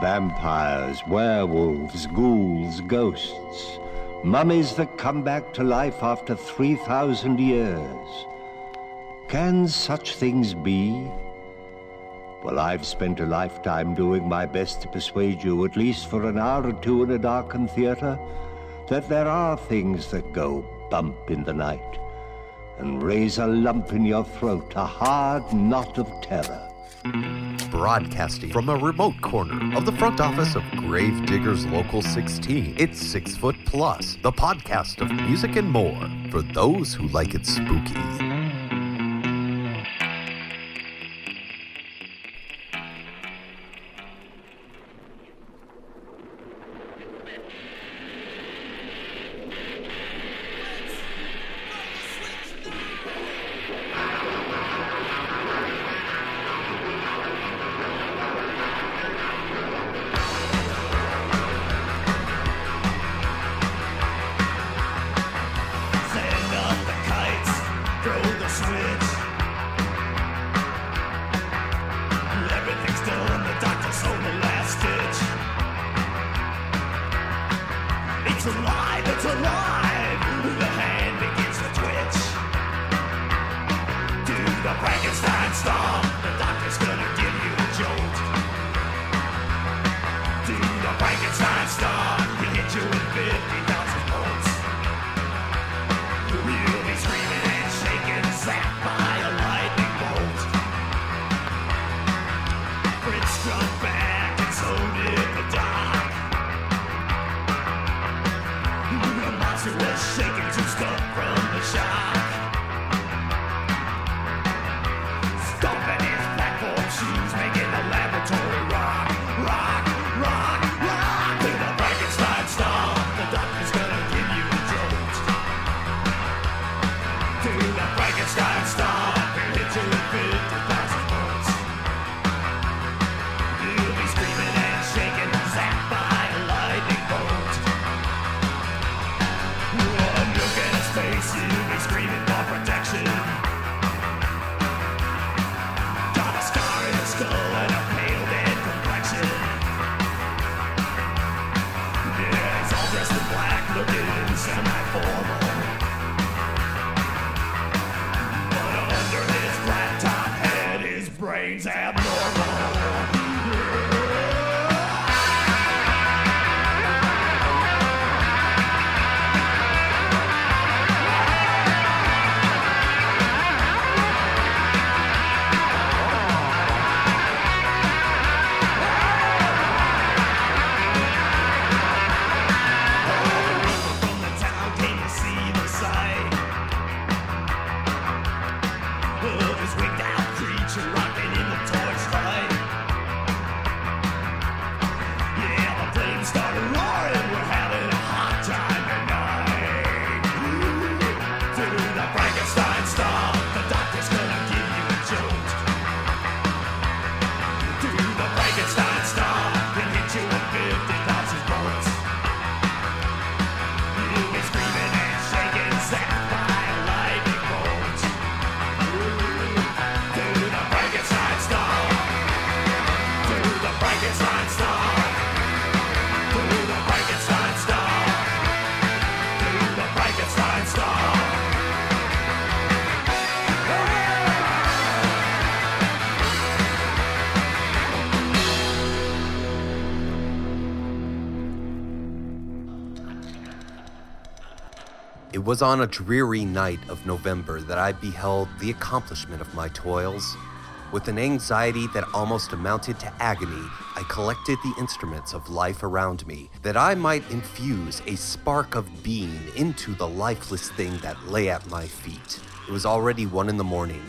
Vampires, werewolves, ghouls, ghosts. Mummies that come back to life after 3,000 years. Can such things be? Well, I've spent a lifetime doing my best to persuade you, at least for an hour or two in a darkened theater, that there are things that go bump in the night and raise a lump in your throat, a hard knot of terror. Broadcasting from a remote corner of the front office of Gravediggers Local 16, it's Six Foot Plus, the podcast of music and more for those who like it spooky. Was on a dreary night of November that I beheld the accomplishment of my toils. With an anxiety that almost amounted to agony, I collected the instruments of life around me that I might infuse a spark of being into the lifeless thing that lay at my feet. It was already one in the morning.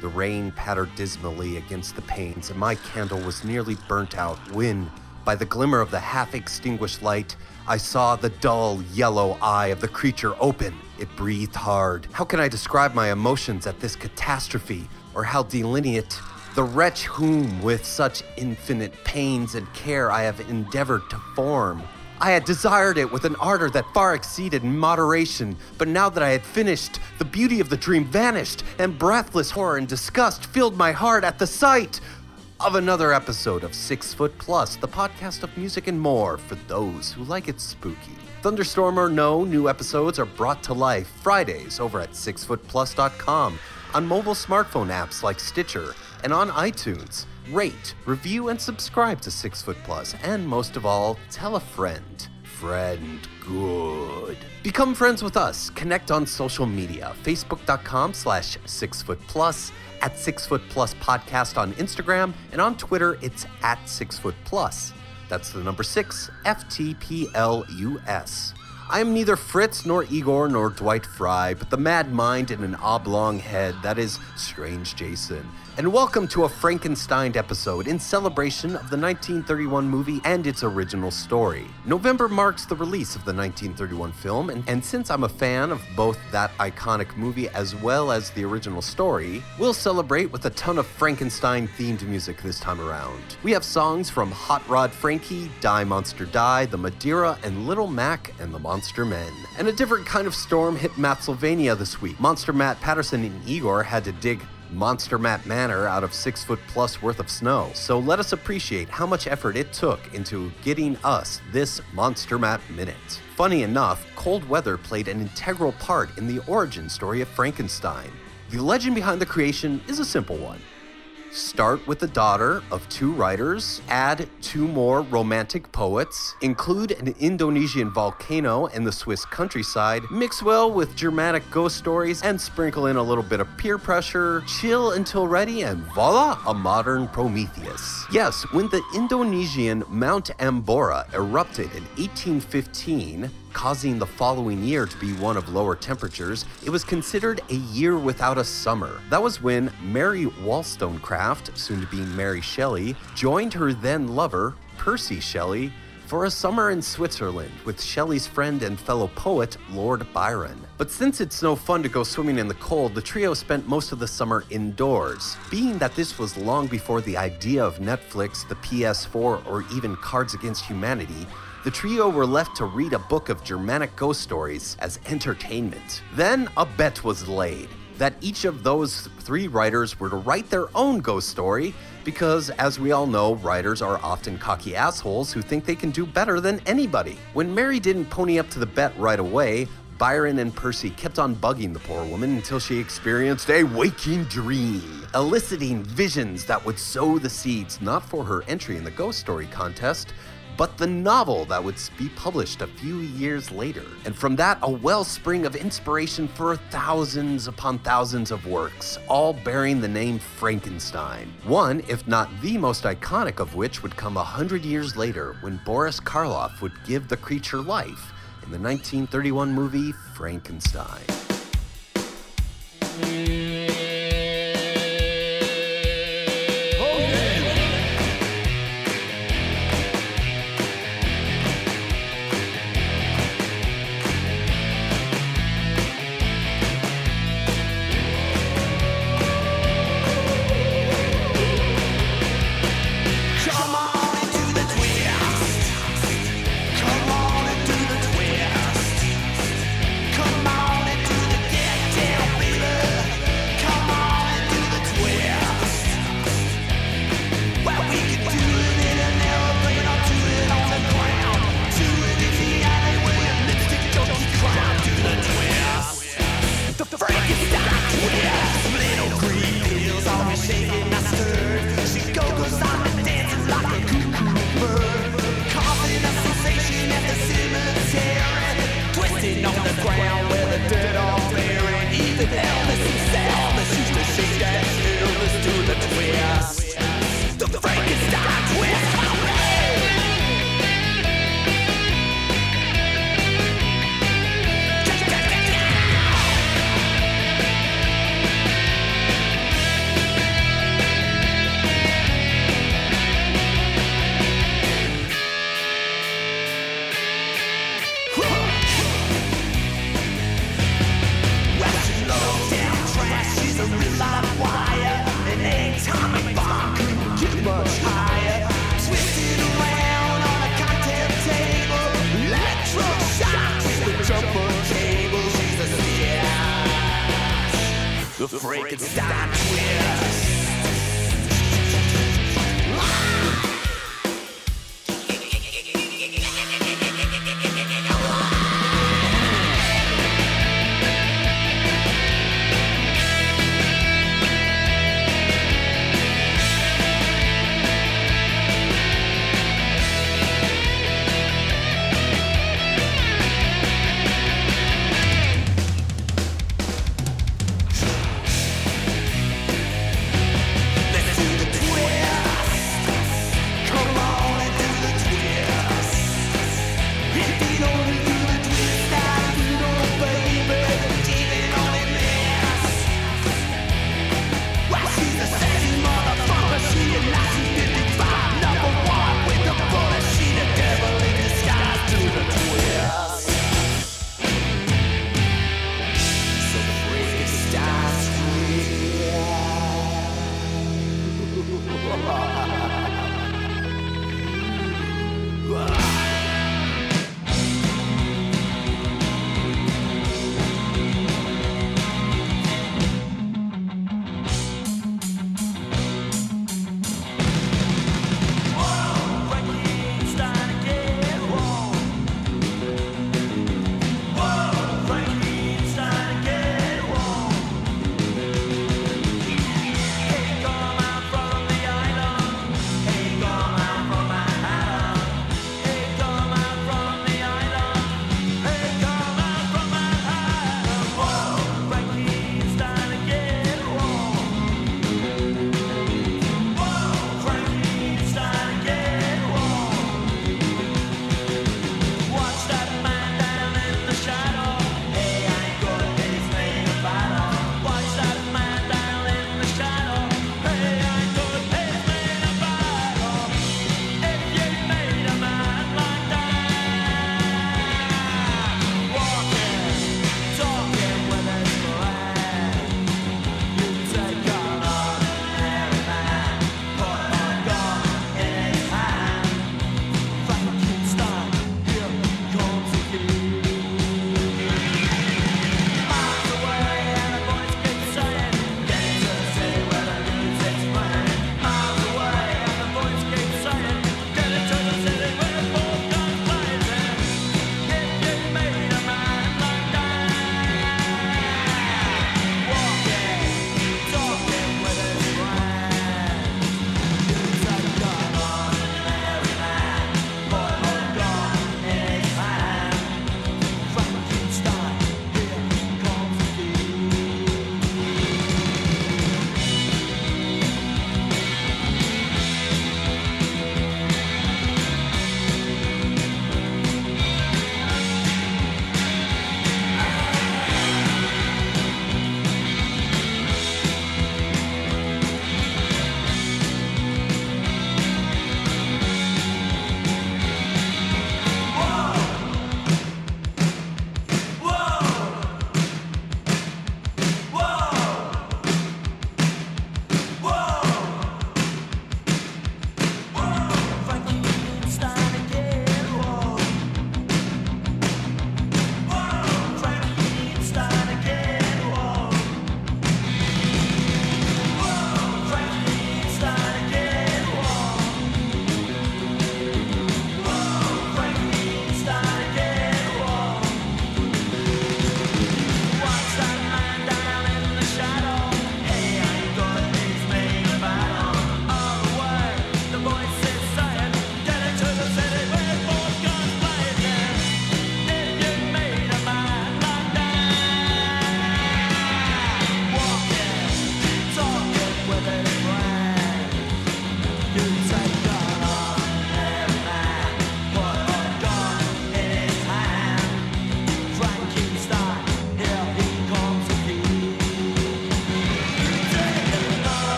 The rain pattered dismally against the panes, and my candle was nearly burnt out when, by the glimmer of the half extinguished light, I saw the dull yellow eye of the creature open. It breathed hard. How can I describe my emotions at this catastrophe, or how delineate the wretch whom, with such infinite pains and care, I have endeavored to form? I had desired it with an ardor that far exceeded moderation, but now that I had finished, the beauty of the dream vanished, and breathless horror and disgust filled my heart at the sight. Of another episode of Six Foot Plus, the podcast of music and more for those who like it spooky. Thunderstorm or no, new episodes are brought to life Fridays over at sixfootplus.com, on mobile smartphone apps like Stitcher, and on iTunes. Rate, review, and subscribe to Six Foot Plus, and most of all, tell a friend. Friend good. Become friends with us. Connect on social media. Facebook.com slash six foot plus, at six foot plus podcast on Instagram, and on Twitter, it's at six foot plus. That's the number six, F T P L U S. I am neither Fritz nor Igor nor Dwight Frye, but the mad mind in an oblong head that is Strange Jason. And welcome to a Frankenstein episode in celebration of the 1931 movie and its original story. November marks the release of the 1931 film, and, and since I'm a fan of both that iconic movie as well as the original story, we'll celebrate with a ton of Frankenstein themed music this time around. We have songs from Hot Rod Frankie, Die Monster Die, The Madeira, and Little Mac and the Monster Men. And a different kind of storm hit Mattsylvania this week. Monster Matt Patterson and Igor had to dig Monster Matt Manor out of six foot plus worth of snow. So let us appreciate how much effort it took into getting us this Monster Matt minute. Funny enough, cold weather played an integral part in the origin story of Frankenstein. The legend behind the creation is a simple one. Start with the daughter of two writers, add two more romantic poets, include an Indonesian volcano and the Swiss countryside, mix well with Germanic ghost stories, and sprinkle in a little bit of peer pressure, chill until ready, and voila, a modern Prometheus. Yes, when the Indonesian Mount Tambora erupted in 1815, causing the following year to be one of lower temperatures, it was considered a year without a summer. That was when Mary Wollstonecraft, soon to be Mary Shelley, joined her then lover, Percy Shelley, for a summer in Switzerland with Shelley's friend and fellow poet, Lord Byron. But since it's no fun to go swimming in the cold, the trio spent most of the summer indoors. Being that this was long before the idea of Netflix, the PS4, or even Cards Against Humanity, the trio were left to read a book of Germanic ghost stories as entertainment. Then a bet was laid that each of those three writers were to write their own ghost story because, as we all know, writers are often cocky assholes who think they can do better than anybody. When Mary didn't pony up to the bet right away, Byron and Percy kept on bugging the poor woman until she experienced a waking dream, eliciting visions that would sow the seeds not for her entry in the ghost story contest, but the novel that would be published a few years later. And from that, a wellspring of inspiration for thousands upon thousands of works, all bearing the name Frankenstein. One, if not the most iconic of which, would come a hundred years later when Boris Karloff would give the creature life in the 1931 movie Frankenstein.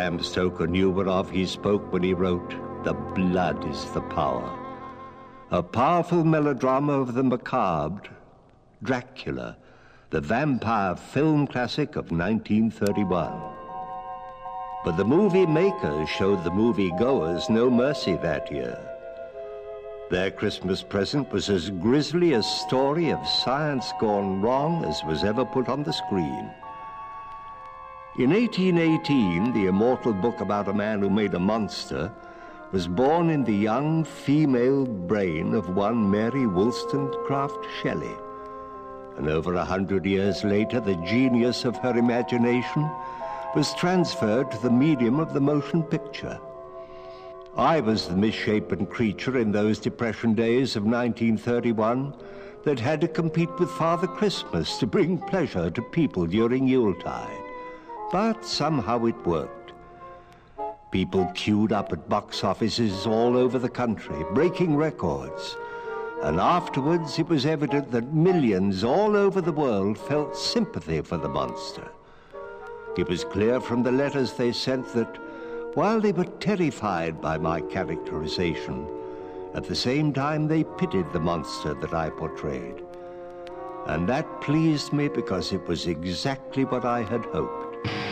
Bram Stoker knew whereof he spoke when he wrote, The blood is the power. A powerful melodrama of the macabre, Dracula, the vampire film classic of 1931. But the movie makers showed the movie goers no mercy that year. Their Christmas present was as grisly a story of science gone wrong as was ever put on the screen. In 1818, the immortal book about a man who made a monster was born in the young female brain of one Mary Wollstonecraft Shelley. And over a hundred years later, the genius of her imagination was transferred to the medium of the motion picture. I was the misshapen creature in those Depression days of 1931 that had to compete with Father Christmas to bring pleasure to people during Yuletide. But somehow it worked. People queued up at box offices all over the country, breaking records. And afterwards, it was evident that millions all over the world felt sympathy for the monster. It was clear from the letters they sent that while they were terrified by my characterization, at the same time they pitied the monster that I portrayed. And that pleased me because it was exactly what I had hoped. Sold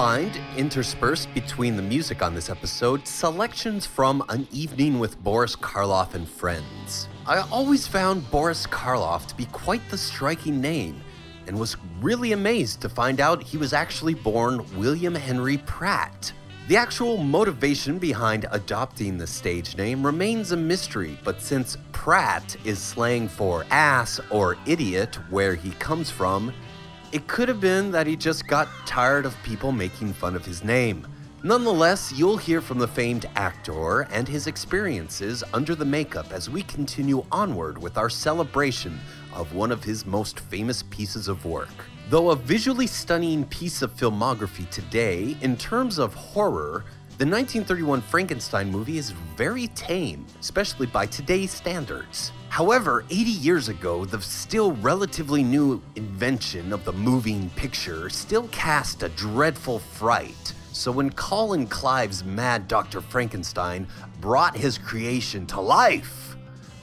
find, interspersed between the music on this episode, selections from An Evening with Boris Karloff and Friends. I always found Boris Karloff to be quite the striking name, and was really amazed to find out he was actually born William Henry Pratt. The actual motivation behind adopting the stage name remains a mystery, but since Pratt is slang for ass or idiot where he comes from, it could have been that he just got tired of people making fun of his name. Nonetheless, you'll hear from the famed actor and his experiences under the makeup as we continue onward with our celebration of one of his most famous pieces of work. Though a visually stunning piece of filmography today, in terms of horror, the 1931 Frankenstein movie is very tame, especially by today's standards. However, 80 years ago, the still relatively new invention of the moving picture still cast a dreadful fright. So when Colin Clive's mad Dr. Frankenstein brought his creation to life,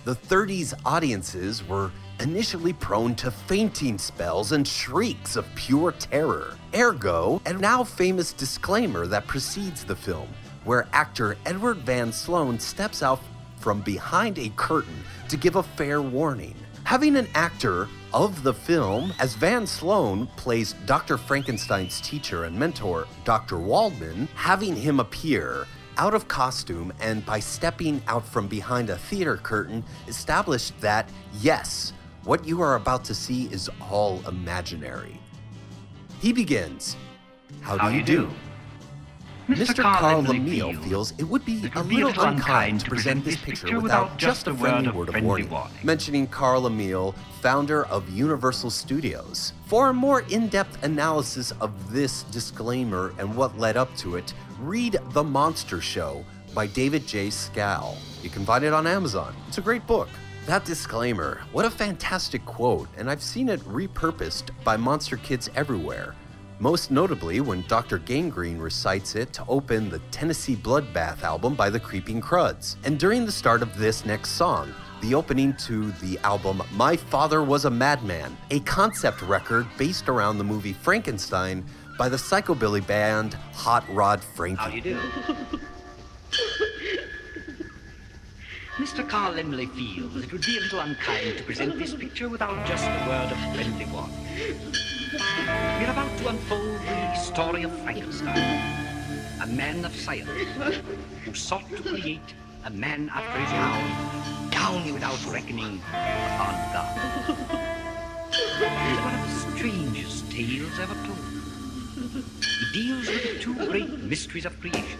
the 30s audiences were initially prone to fainting spells and shrieks of pure terror. Ergo, a now famous disclaimer that precedes the film, where actor Edward Van Sloan steps out from behind a curtain to give a fair warning. Having an actor of the film as Van Sloan plays Dr. Frankenstein's teacher and mentor, Dr. Waldman, having him appear out of costume and by stepping out from behind a theater curtain established that, yes, what you are about to see is all imaginary. He begins, How do How you you do? do? Mr. Carl Laemmle feels it would be a little unkind to present this picture without just a friendly word of warning, mentioning Carl Laemmle, founder of Universal Studios. For a more in-depth analysis of this disclaimer and what led up to it, read The Monster Show by David J. Skal. You can find it on Amazon. It's a great book. That disclaimer, what a fantastic quote, and I've seen it repurposed by monster kids everywhere. Most notably when Dr. Gangrene recites it to open the Tennessee Bloodbath album by the Creeping Cruds. And during the start of this next song, the opening to the album My Father Was a Madman, a concept record based around the movie Frankenstein by the psychobilly band Hot Rod Frankie. How do you do? Mr. Carl Laemmle feels it would be a little unkind to present this picture without just a word of friendly warning. We're about to unfold the story of Frankenstein, a man of science who sought to create a man after his own, down without reckoning upon God. It's one of the strangest tales ever told. He deals with the two great mysteries of creation,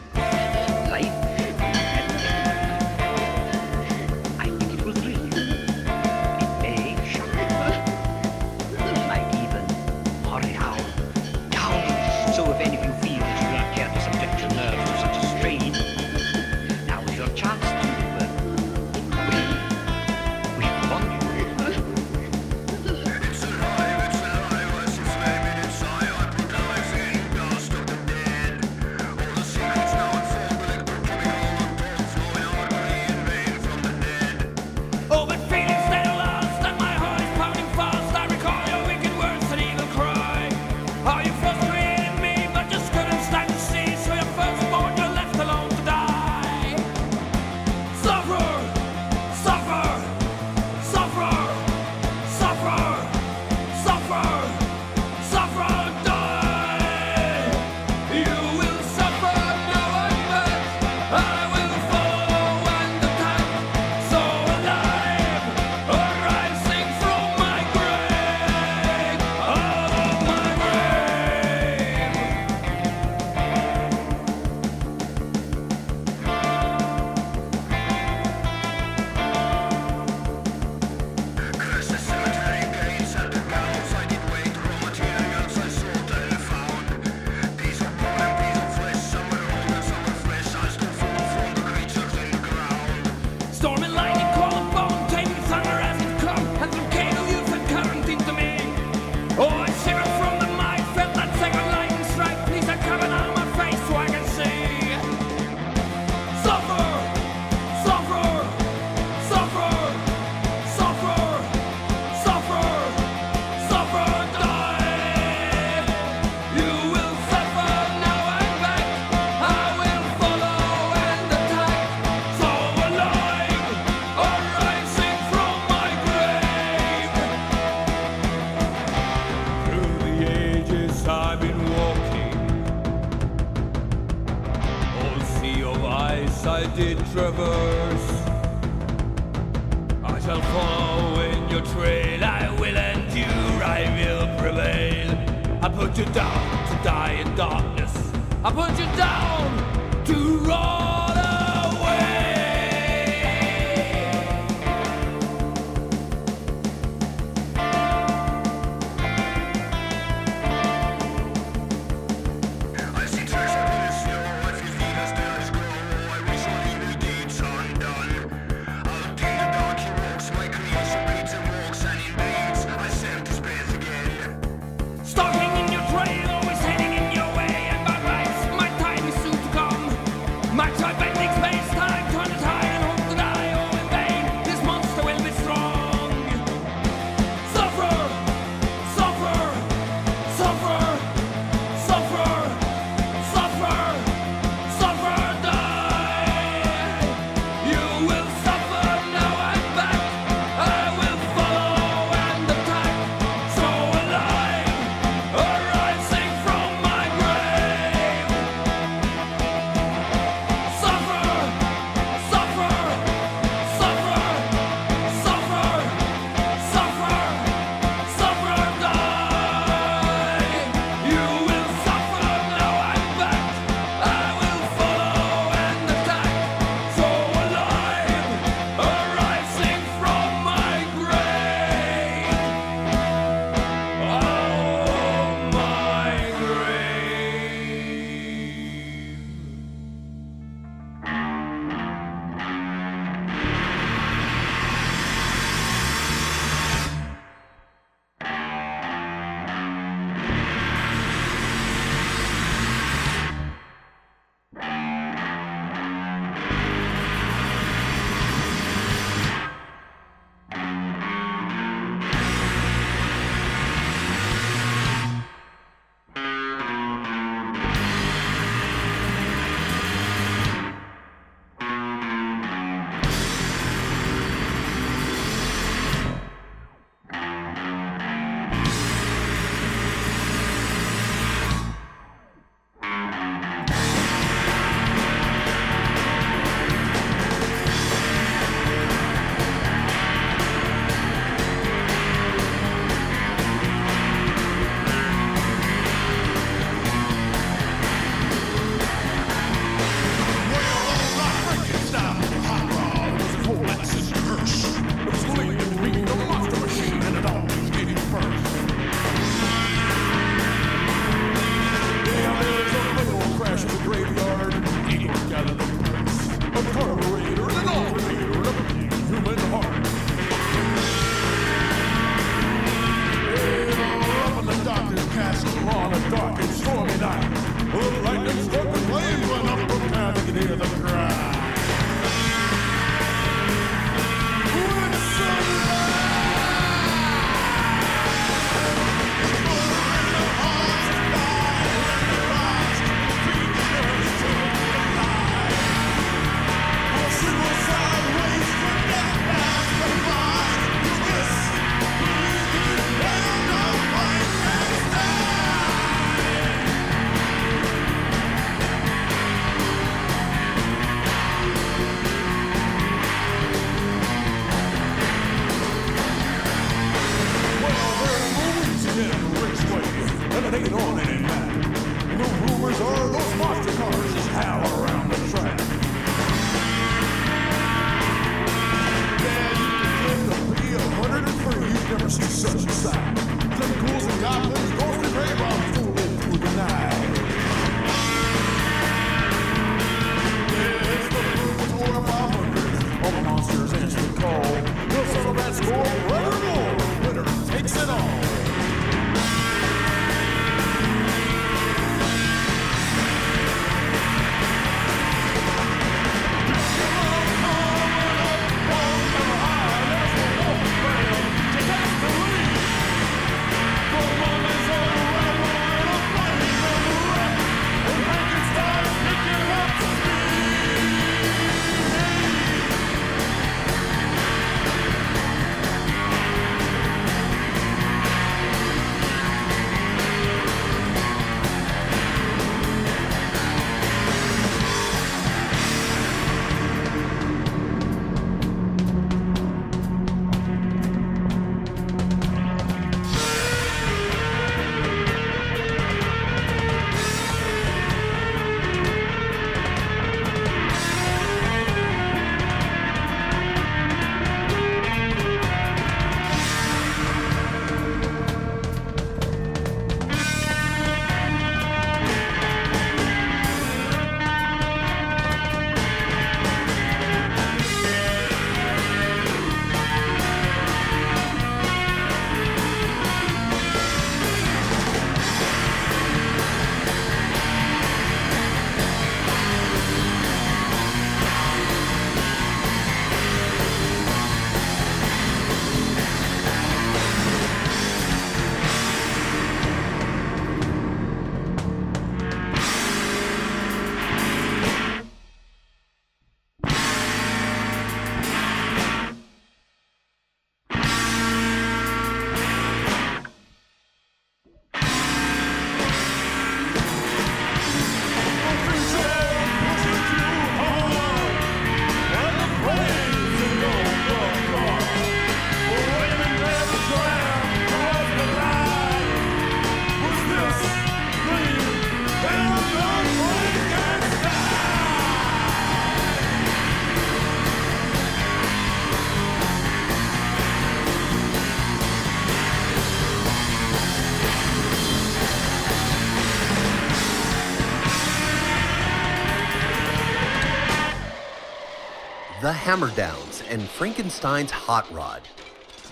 Hammerdowns and Frankenstein's Hot Rod.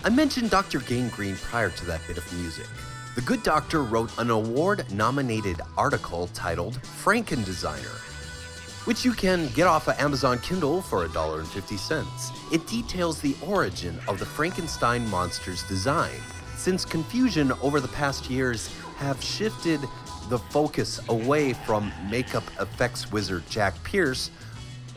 I mentioned Dr. Gangrene prior to that bit of music. The good doctor wrote an award nominated article titled Frankendesigner, which you can get off of Amazon Kindle for $1.50. It details the origin of the Frankenstein monster's design, since confusion over the past years have shifted the focus away from makeup effects wizard Jack Pierce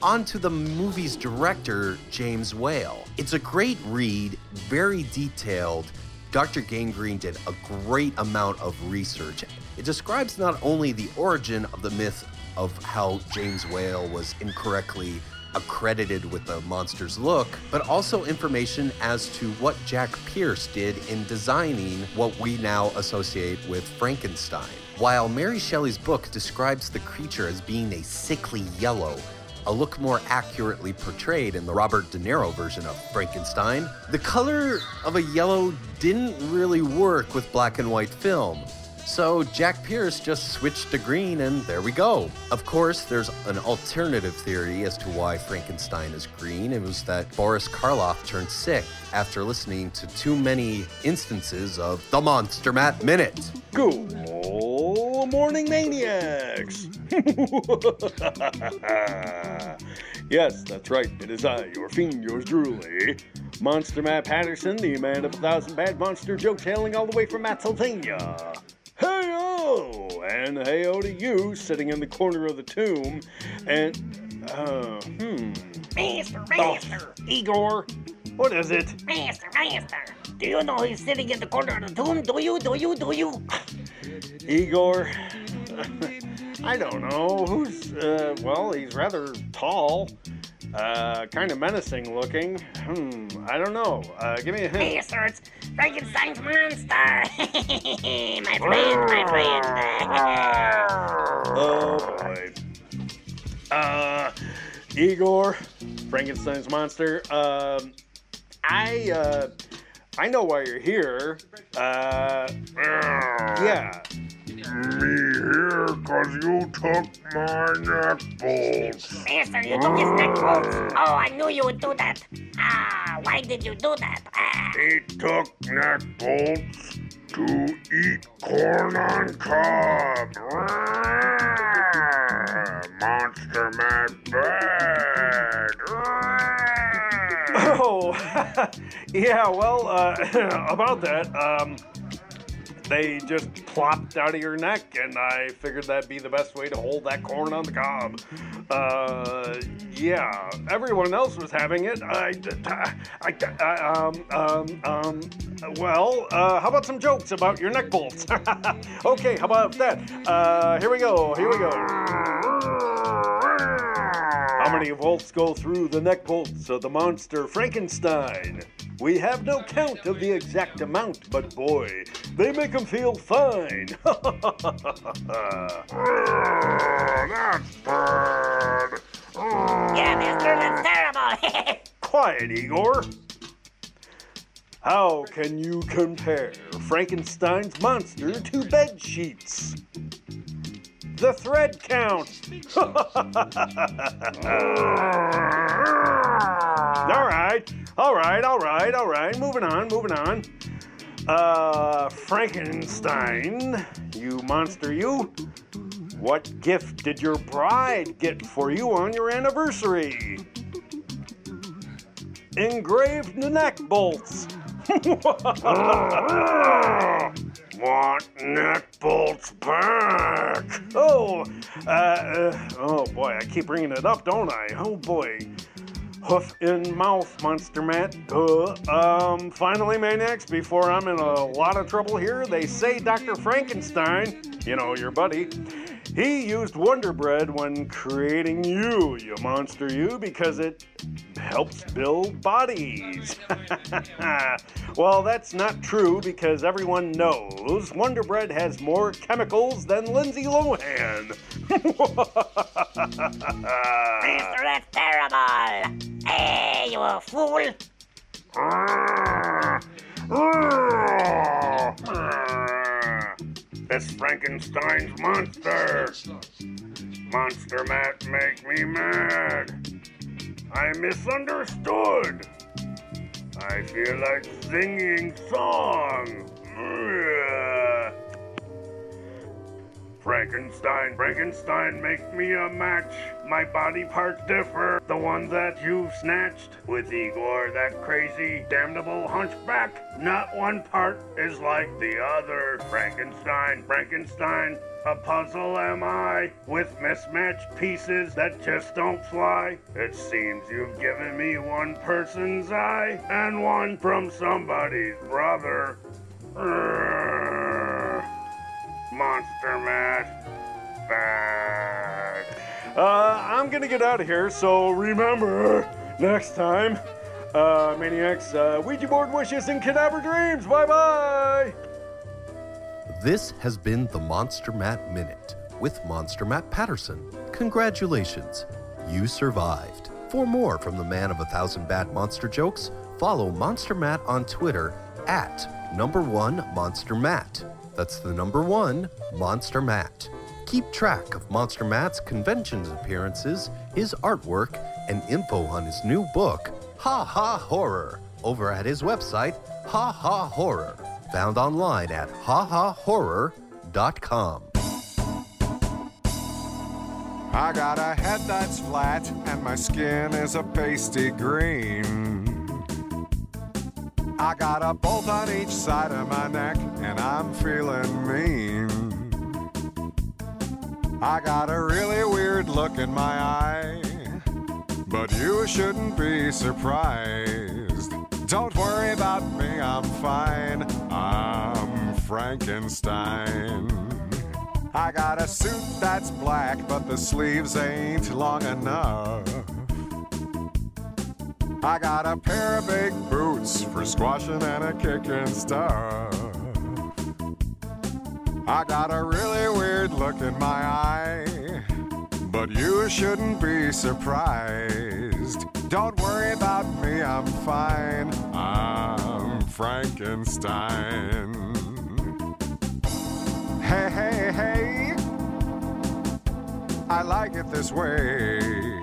onto the movie's director, James Whale. It's a great read, very detailed. Dr. Gangrene did a great amount of research. It describes not only the origin of the myth of how James Whale was incorrectly accredited with the monster's look, but also information as to what Jack Pierce did in designing what we now associate with Frankenstein. While Mary Shelley's book describes the creature as being a sickly yellow, a look more accurately portrayed in the Robert De Niro version of Frankenstein, the color of a yellow didn't really work with black and white film. So Jack Pierce just switched to green, and there we go. Of course, there's an alternative theory as to why Frankenstein is green. It was that Boris Karloff turned sick after listening to too many instances of the Monster Matt Minute. Good morning, maniacs! yes, that's right. It is I, your fiend, yours truly, Monster Matt Patterson, the man of a thousand bad monster jokes hailing all the way from Matsylvania. Hey-o! And hey-o to you, sitting in the corner of the tomb, and, uh, hmm. Master, master, Igor, what is it? master, master. Do you know he's sitting in the corner of the tomb? Do you, do you, do you? Igor. I don't know. Who's, uh, well, he's rather tall. Uh, kind of menacing looking. Hmm, I don't know. Uh, give me a hint. Master, it's Frankenstein's monster. my friend, my friend. Oh boy. Uh, Igor, Frankenstein's monster. Um, I, uh, I know why you're here. Uh, yeah. Me here cause you took my neck bolts. Master, you took his neck bolts. Oh, I knew you would do that. Ah, why did you do that? Ah. He took neck bolts to eat corn on cob. Monster mad bad. Oh, yeah, well, uh, about that, um, they just plopped out of your neck, and I figured that'd be the best way to hold that corn on the cob. Uh, yeah, everyone else was having it. I, I, I um, um, um, well, uh, how about some jokes about your neck bolts? okay, how about that? Uh, here we go, here we go. How many volts go through the neck bolts of the monster Frankenstein? We have no count of the exact amount, but boy, they make him feel fine. That's bad. Yeah, Master, that's terrible. Quiet, Igor. How can you compare Frankenstein's monster to bed sheets? The thread count. all right, all right, all right, all right. Moving on, moving on. Uh, Frankenstein, you monster, you. What gift did your bride get for you on your anniversary? Engraved neck bolts. Want neck bolts back. Oh, uh, uh, oh boy, I keep bringing it up, don't I? Oh boy. Hoof in mouth, Monster Matt. Uh, um, finally, Maniacs, before I'm in a lot of trouble here, they say Dr. Frankenstein, you know, your buddy, he used Wonder Bread when creating you, you monster, you, because it helps build bodies. well, that's not true because everyone knows Wonder Bread has more chemicals than Lindsay Lohan. Master, that's terrible. Hey, you fool. This Frankenstein's monster. Monster Matt make me mad. I misunderstood. I feel like singing song. Frankenstein, Frankenstein, make me a match. My body parts differ. The one that you've snatched with Igor, that crazy, damnable hunchback. Not one part is like the other. Frankenstein, Frankenstein, a puzzle am I, with mismatched pieces that just don't fly. It seems you've given me one person's eye and one from somebody's brother. Urgh. Monster Matt. Back. Uh, I'm gonna get out of here, so remember, next time, uh, Maniacs, uh, Ouija board wishes and cadaver dreams. Bye bye! This has been the Monster Matt Minute with Monster Matt Patterson. Congratulations, you survived. For more from the man of a thousand bad monster jokes, follow Monster Matt on Twitter at number one Monster Matt. That's the number one Monster Matt. Keep track of Monster Matt's conventions appearances, his artwork, and info on his new book, Ha Ha Horror, over at his website, Ha Ha Horror, found online at hahahorror.com. I got a head that's flat and my skin is a pasty green. I got a bolt on each side of my neck and I'm feeling mean. I got a really weird look in my eye, but you shouldn't be surprised. Don't worry about me, I'm fine. I'm Frankenstein. I got a suit that's black, but the sleeves ain't long enough. I got a pair of big boots for squashing and a kicking stuff. I got a really weird look in my eye, but you shouldn't be surprised. Don't worry about me, I'm fine. I'm Frankenstein. Hey, hey, hey. I like it this way.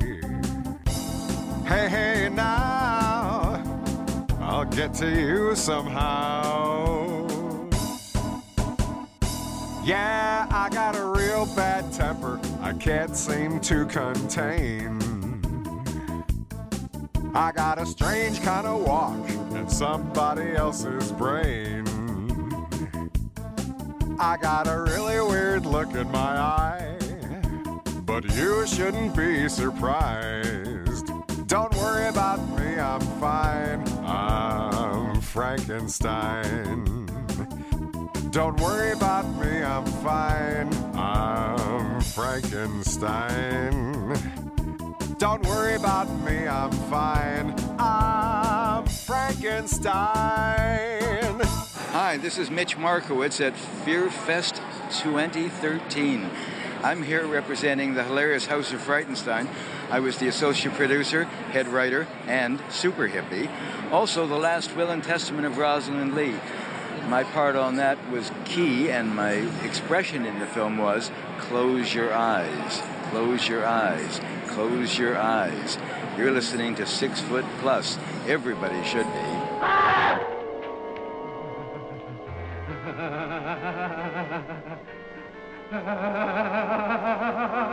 Hey, hey, now. I'll get to you somehow. Yeah, I got a real bad temper I can't seem to contain. I got a strange kind of walk in somebody else's brain. I got a really weird look in my eye, but you shouldn't be surprised. Don't worry about me, I'm fine. I'm Frankenstein. Don't worry about me, I'm fine. I'm Frankenstein. Don't worry about me, I'm fine. I'm Frankenstein. Hi, this is Mitch Markowitz at FearFest 2013. I'm here representing the hilarious House of Frightenstein. I was the associate producer, head writer, and super hippie. Also, the last will and testament of Rosalind Leigh. My part on that was key, and my expression in the film was close your eyes, close your eyes, close your eyes. You're listening to Six Foot Plus. Everybody should be.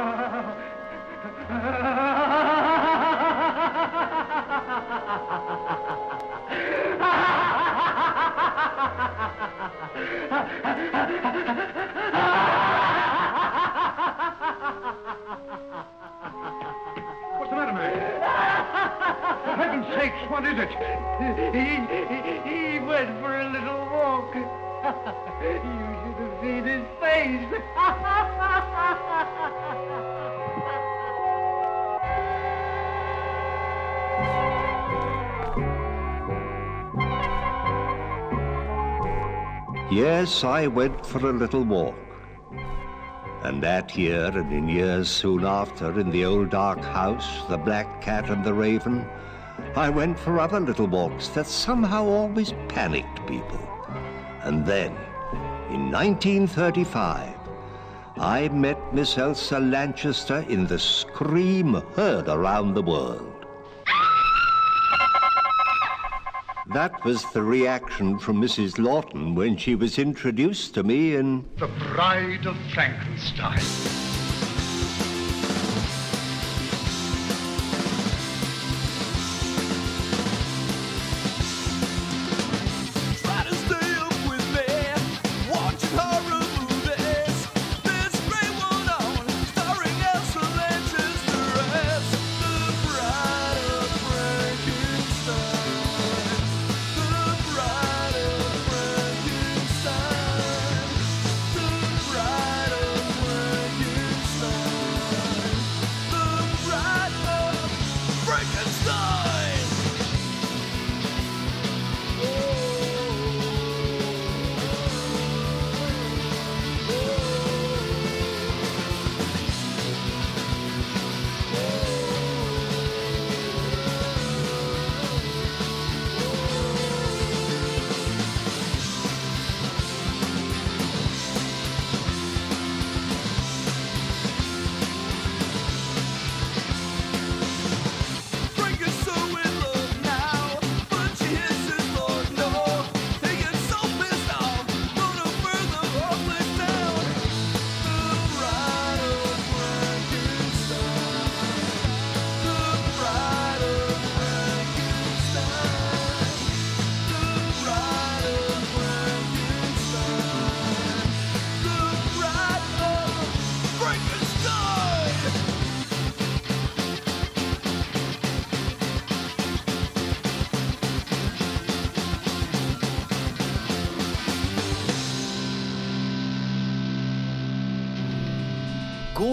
sakes, what is it? He, he went for a little walk. you should have seen his face. Yes, I went for a little walk. And that year, and in years soon after, in the old dark house, the black cat and the raven, I went for other little walks that somehow always panicked people. And then, in 1935, I met Miss Elsa Lanchester in the scream heard around the world. That was the reaction from Mrs. Laughton when she was introduced to me in The Bride of Frankenstein.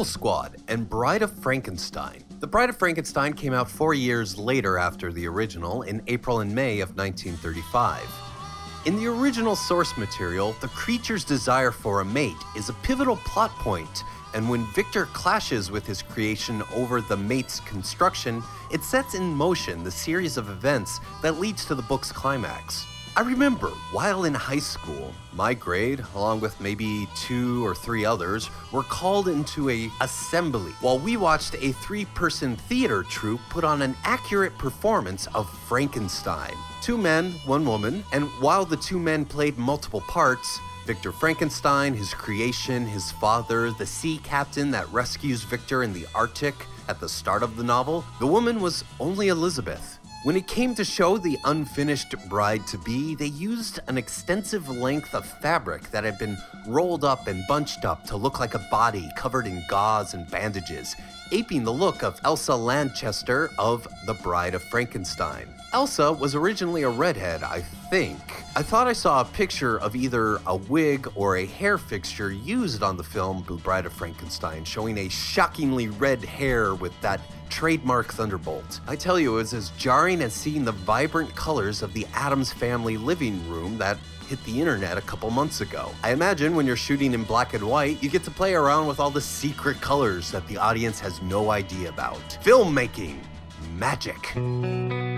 Squad and Bride of Frankenstein. The Bride of Frankenstein came out four years later after the original in April and May of 1935. In the original source material, the creature's desire for a mate is a pivotal plot point, and when Victor clashes with his creation over the mate's construction, it sets in motion the series of events that leads to the book's climax. I remember while in high school, my grade, along with maybe two or three others, were called into a assembly while we watched a three-person theater troupe put on an accurate performance of Frankenstein. Two men, one woman, and while the two men played multiple parts, Victor Frankenstein, his creation, his father, the sea captain that rescues Victor in the Arctic at the start of the novel, the woman was only Elizabeth. When it came to show the unfinished bride to be, they used an extensive length of fabric that had been rolled up and bunched up to look like a body covered in gauze and bandages, aping the look of Elsa Lanchester of The Bride of Frankenstein. Elsa was originally a redhead, I think. I thought I saw a picture of either a wig or a hair fixture used on the film The Bride of Frankenstein, showing a shockingly red hair with that trademark thunderbolt. I tell you, it was as jarring as seeing the vibrant colors of the Addams family living room that hit the internet a couple months ago. I imagine when you're shooting in black and white, you get to play around with all the secret colors that the audience has no idea about. Filmmaking, magic.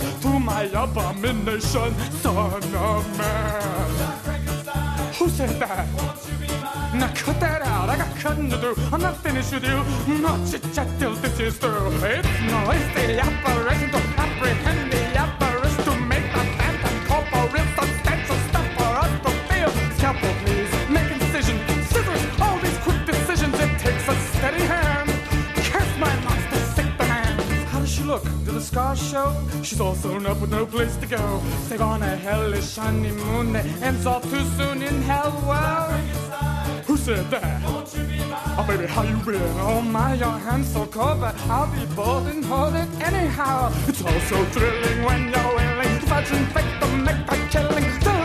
To my abomination, son of man. Who said that? Now cut that out. I got cutting to do. I'm not finished with you. Not chit chat till this is through. It's no, it's the operation to apprehend the all sewn up with no place to go. Save on a hellish honeymoon that ends all too soon in hell. Well, who said that? Oh, baby, how you been? Oh, my, your hands so cold, but I'll be bold and hold it anyhow. It's all so thrilling when you're willing to fudge and fake to make a killing.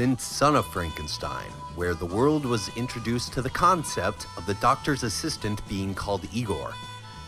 In Son of Frankenstein where the world was introduced to the concept of the doctor's assistant being called Igor.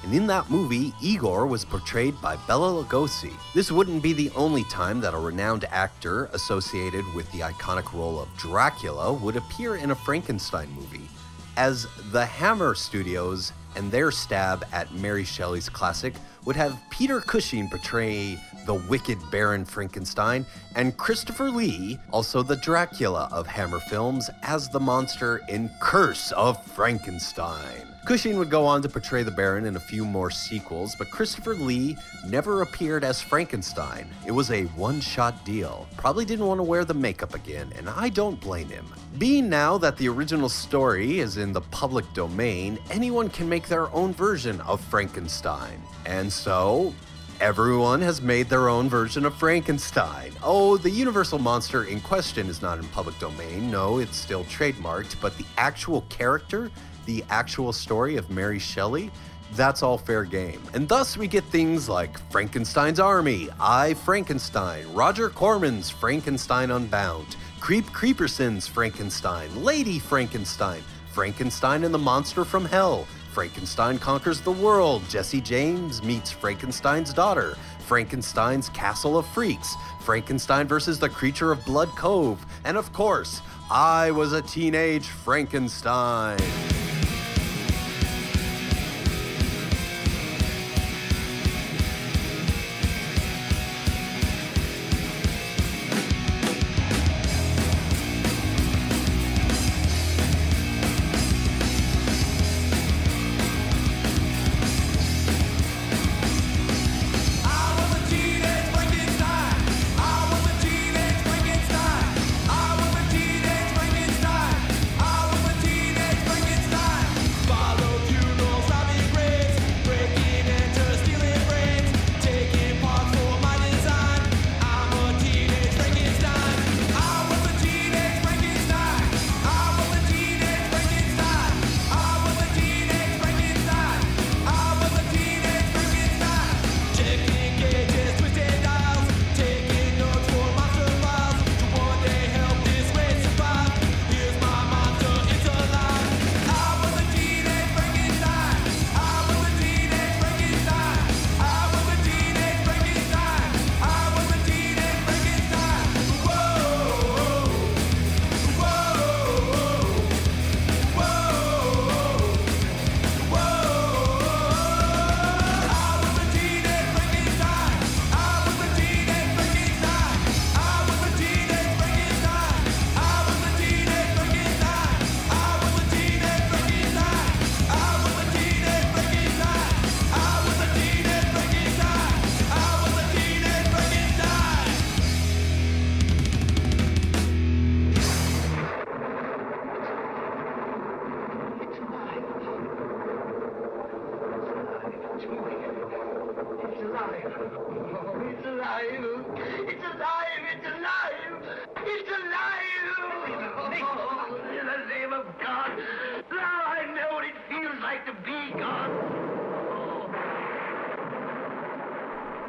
And in that movie, Igor was portrayed by Bela Lugosi. This wouldn't be the only time that a renowned actor associated with the iconic role of Dracula would appear in a Frankenstein movie, as the Hammer Studios and their stab at Mary Shelley's classic would have Peter Cushing portray the wicked Baron Frankenstein, and Christopher Lee, also the Dracula of Hammer films, as the monster in Curse of Frankenstein. Cushing would go on to portray the Baron in a few more sequels, but Christopher Lee never appeared as Frankenstein. It was a one shot deal. Probably didn't want to wear the makeup again, and I don't blame him. Being now that the original story is in the public domain, anyone can make their own version of Frankenstein. And so, Everyone has made their own version of Frankenstein. Oh, the universal monster in question is not in public domain. No, it's still trademarked, but the actual character, the actual story of Mary Shelley, that's all fair game. And thus we get things like Frankenstein's Army, I Frankenstein, Roger Corman's Frankenstein Unbound, Creep Creepersin's Frankenstein, Lady Frankenstein, Frankenstein and the Monster from Hell, Frankenstein Conquers the World, Jesse James meets Frankenstein's daughter, Frankenstein's Castle of Freaks, Frankenstein versus the Creature of Blood Cove, and of course, I was a teenage Frankenstein.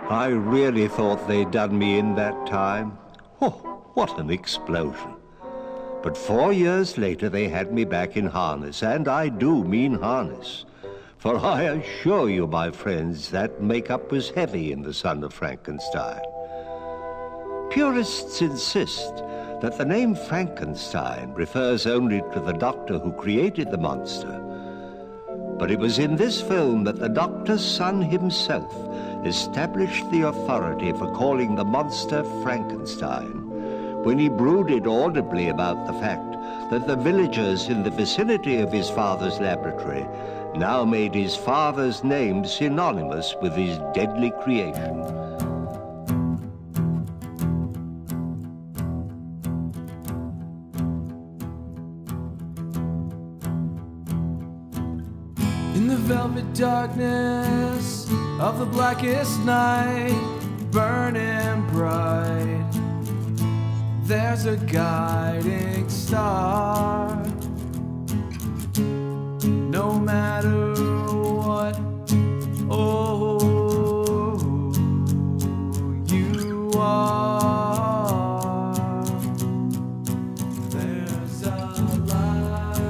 I really thought they'd done me in that time. Oh, what an explosion. But four years later, they had me back in harness, and I do mean harness. For I assure you, my friends, that makeup was heavy in The Son of Frankenstein. Purists insist that the name Frankenstein refers only to the doctor who created the monster. But it was in this film that the doctor's son himself established the authority for calling the monster Frankenstein when he brooded audibly about the fact that the villagers in the vicinity of his father's laboratory now made his father's name synonymous with his deadly creation. In the velvet darkness of the blackest night, burning bright, there's a guiding star. No matter what, oh, you are. There's a light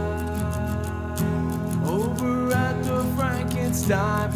over at the Frankenstein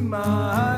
into my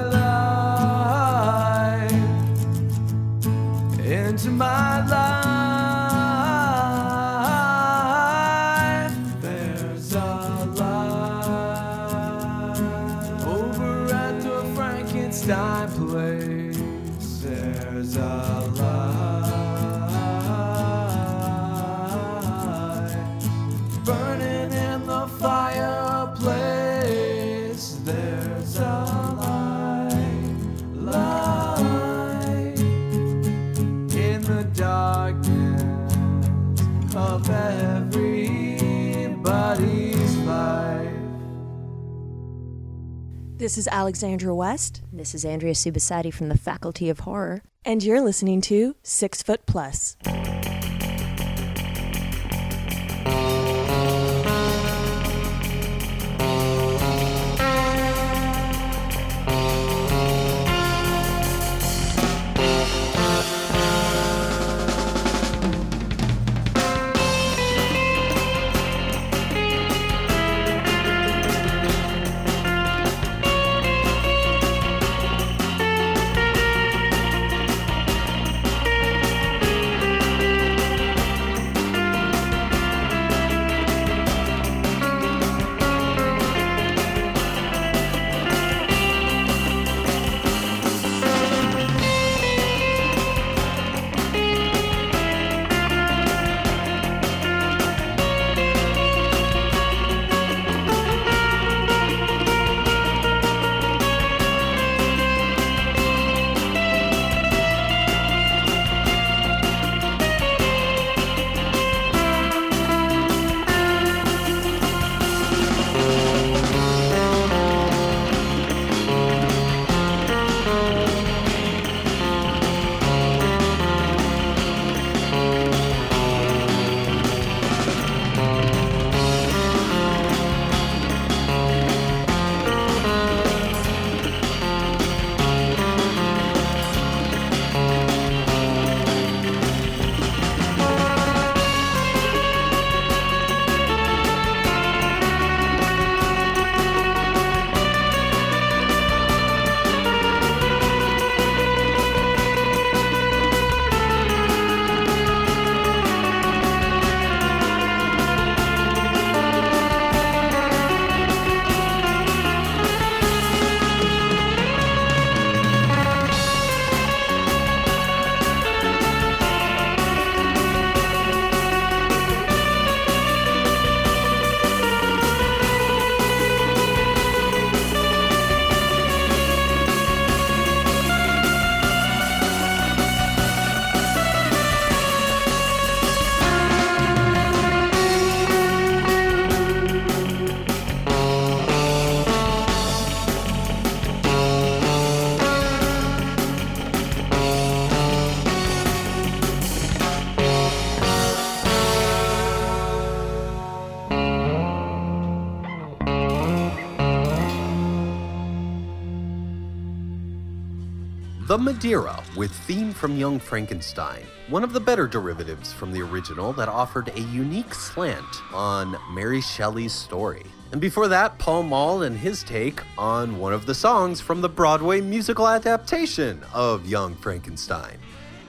This is Alexandra West. This is Andrea Subissati from the Faculty of Horror. And you're listening to Six Foot Plus. The Madeira, with theme from Young Frankenstein, one of the better derivatives from the original that offered a unique slant on Mary Shelley's story. And before that, Paul Mall and his take on one of the songs from the Broadway musical adaptation of Young Frankenstein.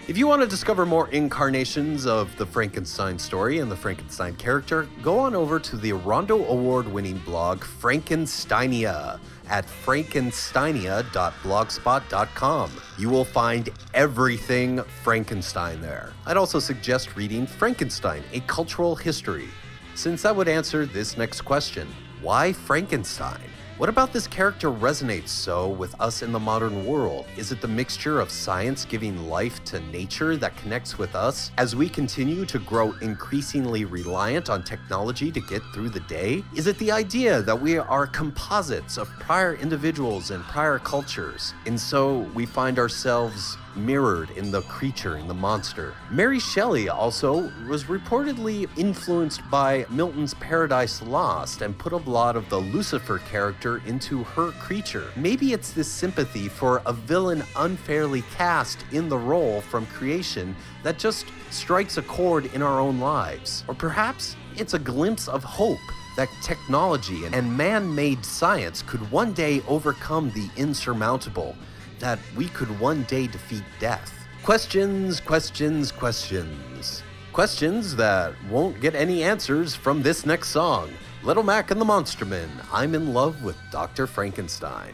If you want to discover more incarnations of the Frankenstein story and the Frankenstein character, go on over to the Rondo Award winning blog Frankensteinia at frankensteinia.blogspot.com. You will find everything Frankenstein there. I'd also suggest reading Frankenstein, A Cultural History, since that would answer this next question Why Frankenstein? What about this character resonates so with us in the modern world? Is it the mixture of science giving life to nature that connects with us as we continue to grow increasingly reliant on technology to get through the day? Is it the idea that we are composites of prior individuals and prior cultures, and so we find ourselves mirrored in the creature, in the monster. Mary Shelley also was reportedly influenced by Milton's Paradise Lost and put a lot of the Lucifer character into her creature. Maybe it's this sympathy for a villain unfairly cast in the role from creation that just strikes a chord in our own lives. Or perhaps it's a glimpse of hope that technology and man made science could one day overcome the insurmountable that we could one day defeat death. Questions, questions, questions. Questions that won't get any answers from this next song. Little Mac and the Monstermen, I'm in love with Dr. Frankenstein.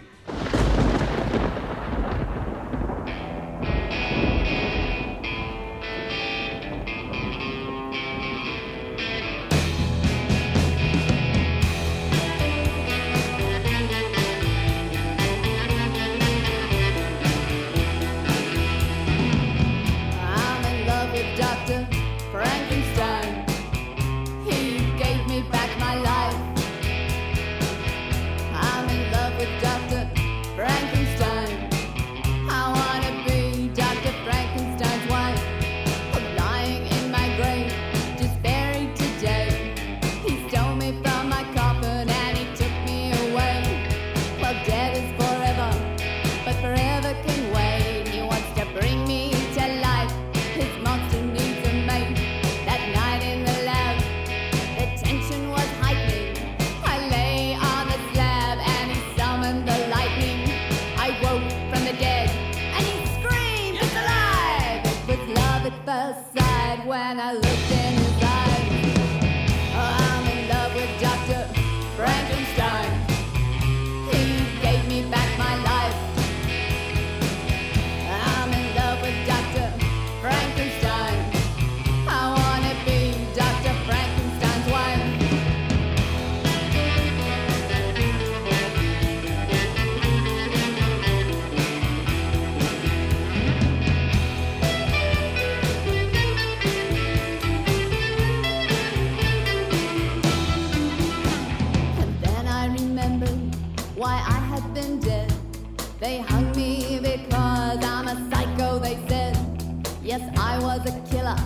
Yes, I was a killer,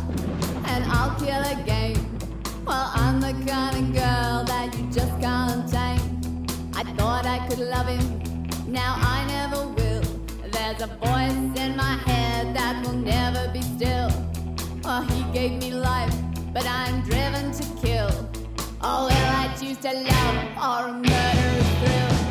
and I'll kill again. Well, I'm the kind of girl that you just can't tame. I thought I could love him, now I never will. There's a voice in my head that will never be still. Oh, he gave me life, but I'm driven to kill. Oh, will I choose to love or a murderous thrill?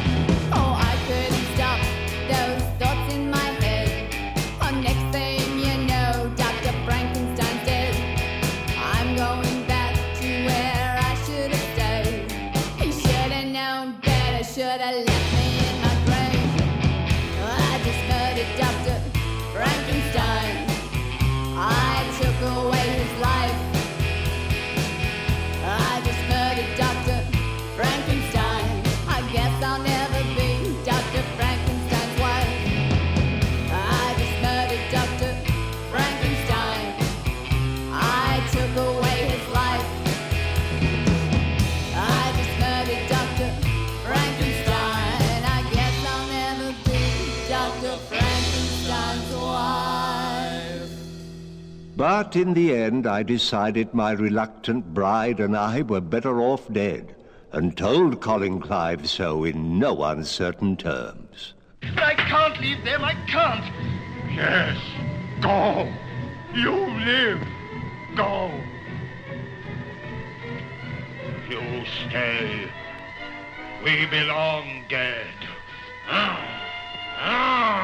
But in the end, I decided my reluctant bride and I were better off dead, and told Colin Clive so in no uncertain terms. But I can't leave them, I can't. Yes. Go. You live. Go. You stay. We belong dead. Ah. Ah.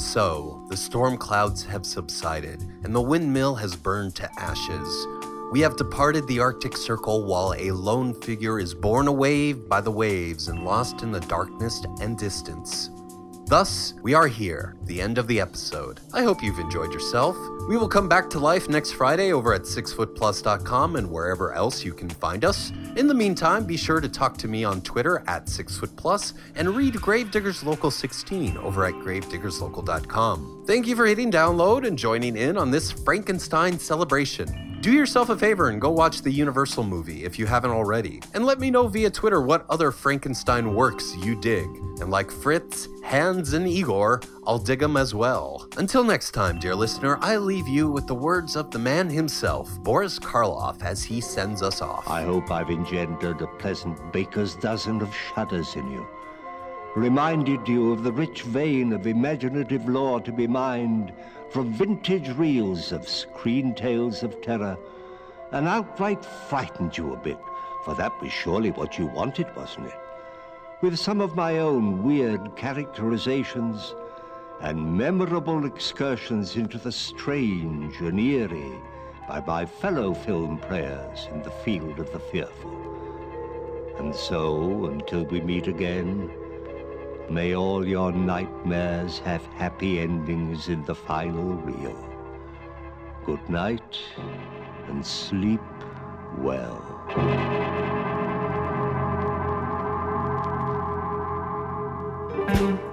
So, the storm clouds have subsided, and the windmill has burned to ashes. We have departed the Arctic Circle while a lone figure is borne away by the waves and lost in the darkness and distance. Thus, we are here, the end of the episode. I hope you've enjoyed yourself. We will come back to life next Friday over at sixfootplus.com and wherever else you can find us. In the meantime, be sure to talk to me on Twitter at sixfootplus and read Gravediggers Local 16 over at gravediggerslocal.com. Thank you for hitting download and joining in on this Frankenstein celebration. Do yourself a favor and go watch the Universal movie if you haven't already. And let me know via Twitter what other Frankenstein works you dig. And like Fritz, Hans, and Igor, I'll dig 'em as well. Until next time, dear listener, I leave you with the words of the man himself, Boris Karloff, as he sends us off. I hope I've engendered a pleasant baker's dozen of shudders in you. Reminded you of the rich vein of imaginative lore to be mined from vintage reels of screen tales of terror, and outright frightened you a bit, for that was surely what you wanted, wasn't it? With some of my own weird characterizations and memorable excursions into the strange and eerie by my fellow film players in the field of the fearful. And so, until we meet again, may all your nightmares have happy endings in the final reel. Good night and sleep well. Um,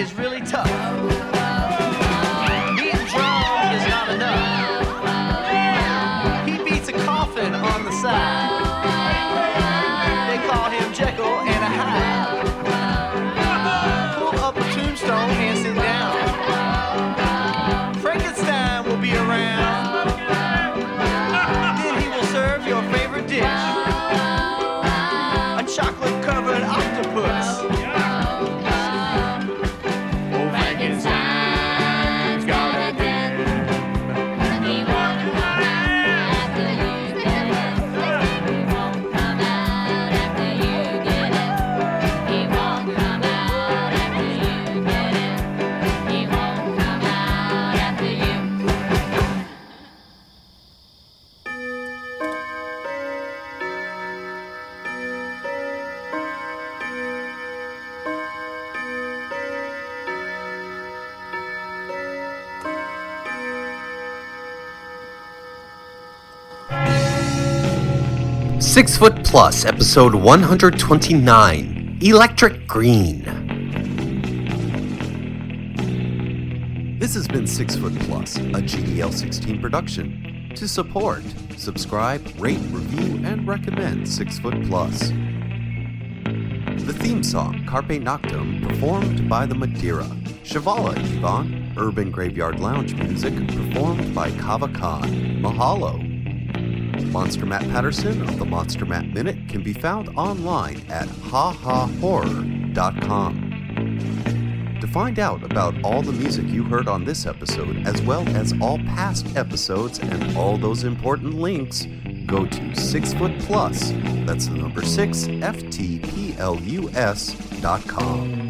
is really tough. Six Foot Plus, episode 129 Electric Green. This has been Six Foot Plus, a GDL 16 production. To support, subscribe, rate, review, and recommend Six Foot Plus. The theme song, Carpe Noctem, performed by the Madeira. Shavala Yvonne, Urban Graveyard Lounge music, performed by Kava Khan. Mahalo. Monster Matt Patterson of the Monster Matt Minute can be found online at hahahorror.com. To find out about all the music you heard on this episode, as well as all past episodes and all those important links, go to Six Foot Plus. That's the number six, F T P L U S dot com.